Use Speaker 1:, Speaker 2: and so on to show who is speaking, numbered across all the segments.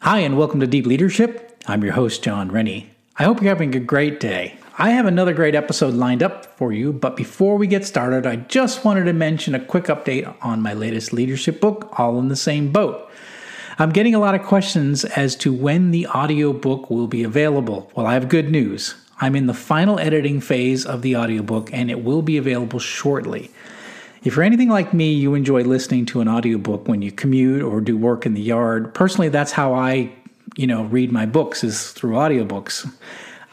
Speaker 1: Hi, and welcome to Deep Leadership. I'm your host, Jon Rennie. I hope you're having a great day. I have another great episode lined up for you, but before we get started, I just wanted to mention a quick update on my latest leadership book, All in the Same Boat. I'm getting a lot of questions as to when the audiobook will be available. Well, I have good news. I'm in the final editing phase of the audiobook and it will be available shortly. If you're anything like me, you enjoy listening to an audiobook when you commute or do work in the yard. Personally, that's how I, you know, read my books is through audiobooks.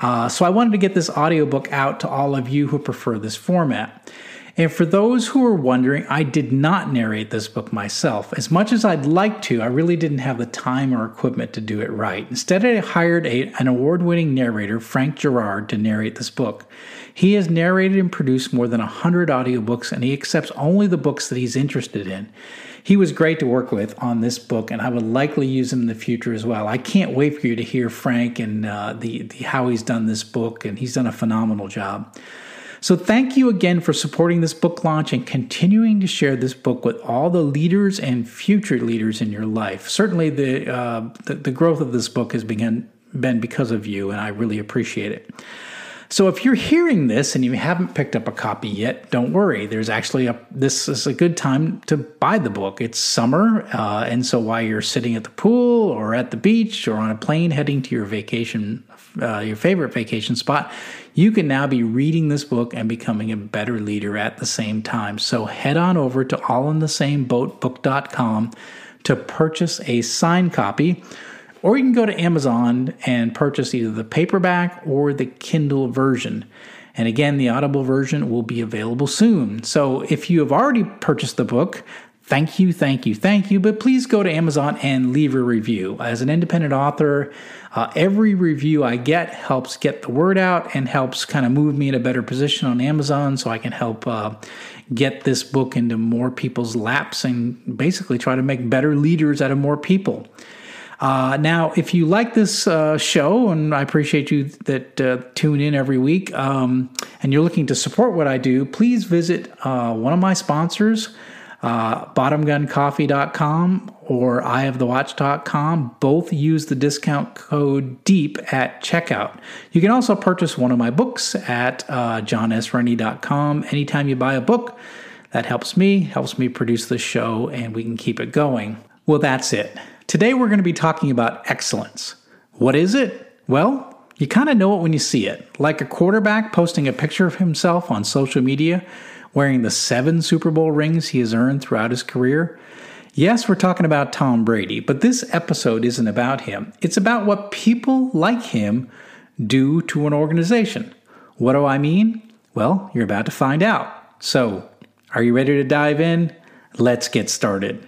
Speaker 1: Uh, so I wanted to get this audiobook out to all of you who prefer this format. And for those who are wondering, I did not narrate this book myself. As much as I'd like to, I really didn't have the time or equipment to do it right. Instead, I hired a, an award winning narrator, Frank Girard, to narrate this book. He has narrated and produced more than 100 audiobooks, and he accepts only the books that he's interested in. He was great to work with on this book, and I would likely use him in the future as well. I can't wait for you to hear Frank and uh, the, the how he's done this book, and he's done a phenomenal job. So, thank you again for supporting this book launch and continuing to share this book with all the leaders and future leaders in your life. Certainly, the uh, the, the, growth of this book has begun, been because of you, and I really appreciate it. So if you're hearing this and you haven't picked up a copy yet, don't worry. There's actually a this is a good time to buy the book. It's summer, uh, and so while you're sitting at the pool or at the beach or on a plane heading to your vacation, uh, your favorite vacation spot, you can now be reading this book and becoming a better leader at the same time. So head on over to allinthesameboatbook.com to purchase a signed copy or you can go to Amazon and purchase either the paperback or the Kindle version. And again, the Audible version will be available soon. So if you have already purchased the book, thank you, thank you, thank you. But please go to Amazon and leave a review. As an independent author, uh, every review I get helps get the word out and helps kind of move me in a better position on Amazon so I can help uh, get this book into more people's laps and basically try to make better leaders out of more people. Uh, now, if you like this uh, show, and I appreciate you that uh, tune in every week, um, and you're looking to support what I do, please visit uh, one of my sponsors, uh, bottomguncoffee.com or ihavethewatch.com. Both use the discount code DEEP at checkout. You can also purchase one of my books at uh, jonsrennie.com. Anytime you buy a book, that helps me, helps me produce the show, and we can keep it going. Well, that's it. Today we're going to be talking about excellence. What is it? Well, you kind of know it when you see it. Like a quarterback posting a picture of himself on social media wearing the seven Super Bowl rings he has earned throughout his career. Yes, we're talking about Tom Brady, but this episode isn't about him. It's about what people like him do to an organization. What do I mean? Well, you're about to find out. So, are you ready to dive in? Let's get started.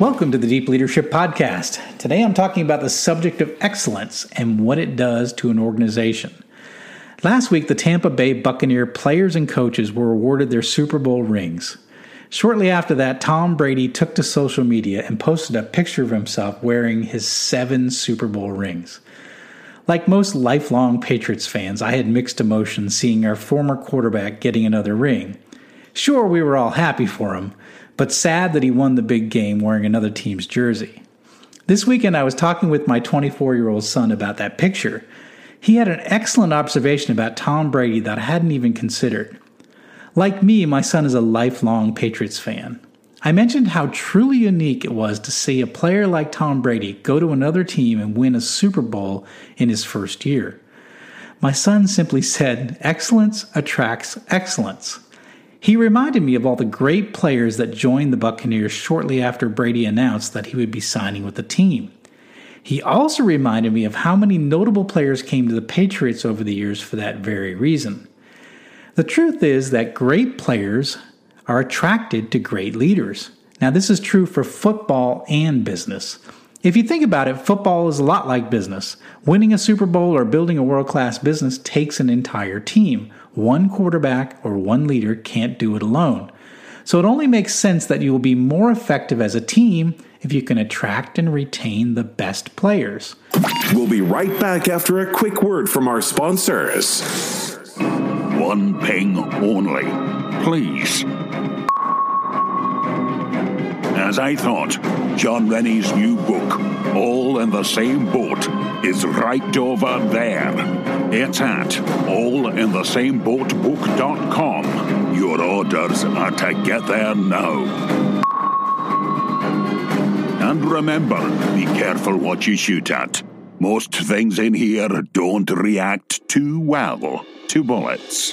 Speaker 1: Welcome to the Deep Leadership Podcast. Today I'm talking about the subject of excellence and what it does to an organization. Last week, the Tampa Bay Buccaneer players and coaches were awarded their Super Bowl rings. Shortly after that, Tom Brady took to social media and posted a picture of himself wearing his seven Super Bowl rings. Like most lifelong Patriots fans, I had mixed emotions seeing our former quarterback getting another ring. Sure, we were all happy for him, but sad that he won the big game wearing another team's jersey. This weekend, I was talking with my 24 year old son about that picture. He had an excellent observation about Tom Brady that I hadn't even considered. Like me, my son is a lifelong Patriots fan. I mentioned how truly unique it was to see a player like Tom Brady go to another team and win a Super Bowl in his first year. My son simply said, Excellence attracts excellence. He reminded me of all the great players that joined the Buccaneers shortly after Brady announced that he would be signing with the team. He also reminded me of how many notable players came to the Patriots over the years for that very reason. The truth is that great players are attracted to great leaders. Now, this is true for football and business. If you think about it, football is a lot like business. Winning a Super Bowl or building a world class business takes an entire team. One quarterback or one leader can't do it alone. So it only makes sense that you will be more effective as a team if you can attract and retain the best players.
Speaker 2: We'll be right back after a quick word from our sponsors.
Speaker 3: One ping only, please. As I thought, Jon Rennie's new book, All in the Same Boat, is right over there. It's at allinthesameboatbook.com. Your orders are to get there now. And remember, be careful what you shoot at. Most things in here don't react too well to bullets.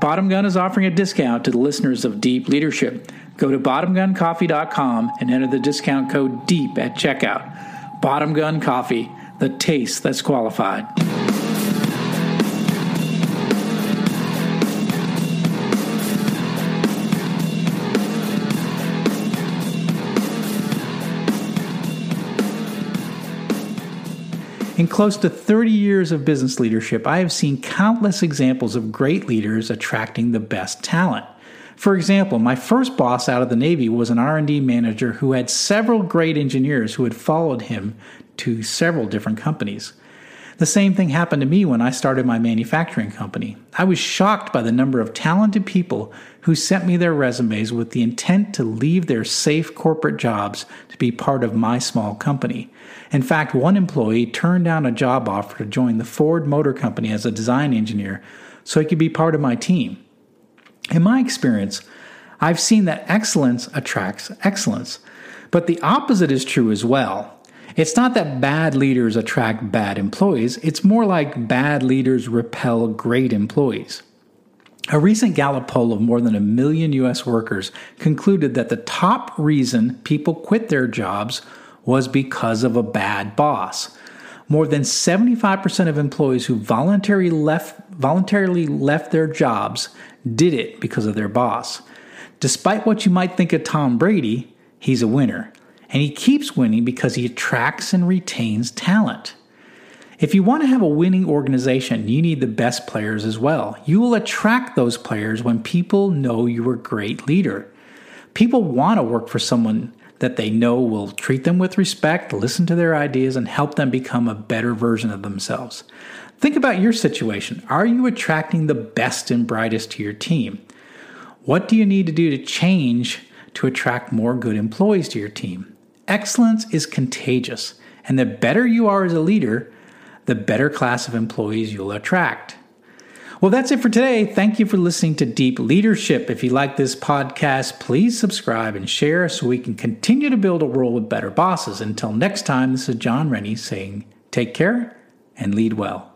Speaker 1: Bottom Gun is offering a discount to the listeners of Deep Leadership. Go to bottomguncoffee.com and enter the discount code DEEP at checkout. Bottom Gun Coffee, the taste that's qualified. In close to 30 years of business leadership, I have seen countless examples of great leaders attracting the best talent. For example, my first boss out of the Navy was an R&D manager who had several great engineers who had followed him to several different companies. The same thing happened to me when I started my manufacturing company. I was shocked by the number of talented people who sent me their resumes with the intent to leave their safe corporate jobs to be part of my small company. In fact, one employee turned down a job offer to join the Ford Motor Company as a design engineer so he could be part of my team. In my experience, I've seen that excellence attracts excellence, but the opposite is true as well. It's not that bad leaders attract bad employees, it's more like bad leaders repel great employees. A recent Gallup poll of more than a million US workers concluded that the top reason people quit their jobs was because of a bad boss. More than 75% of employees who voluntarily left, voluntarily left their jobs did it because of their boss. Despite what you might think of Tom Brady, he's a winner. And he keeps winning because he attracts and retains talent. If you want to have a winning organization, you need the best players as well. You will attract those players when people know you're a great leader. People want to work for someone that they know will treat them with respect, listen to their ideas, and help them become a better version of themselves. Think about your situation. Are you attracting the best and brightest to your team? What do you need to do to change to attract more good employees to your team? Excellence is contagious, and the better you are as a leader, the better class of employees you'll attract. Well, that's it for today. Thank you for listening to Deep Leadership. If you like this podcast, please subscribe and share so we can continue to build a world with better bosses. Until next time, this is Jon Rennie saying take care and lead well.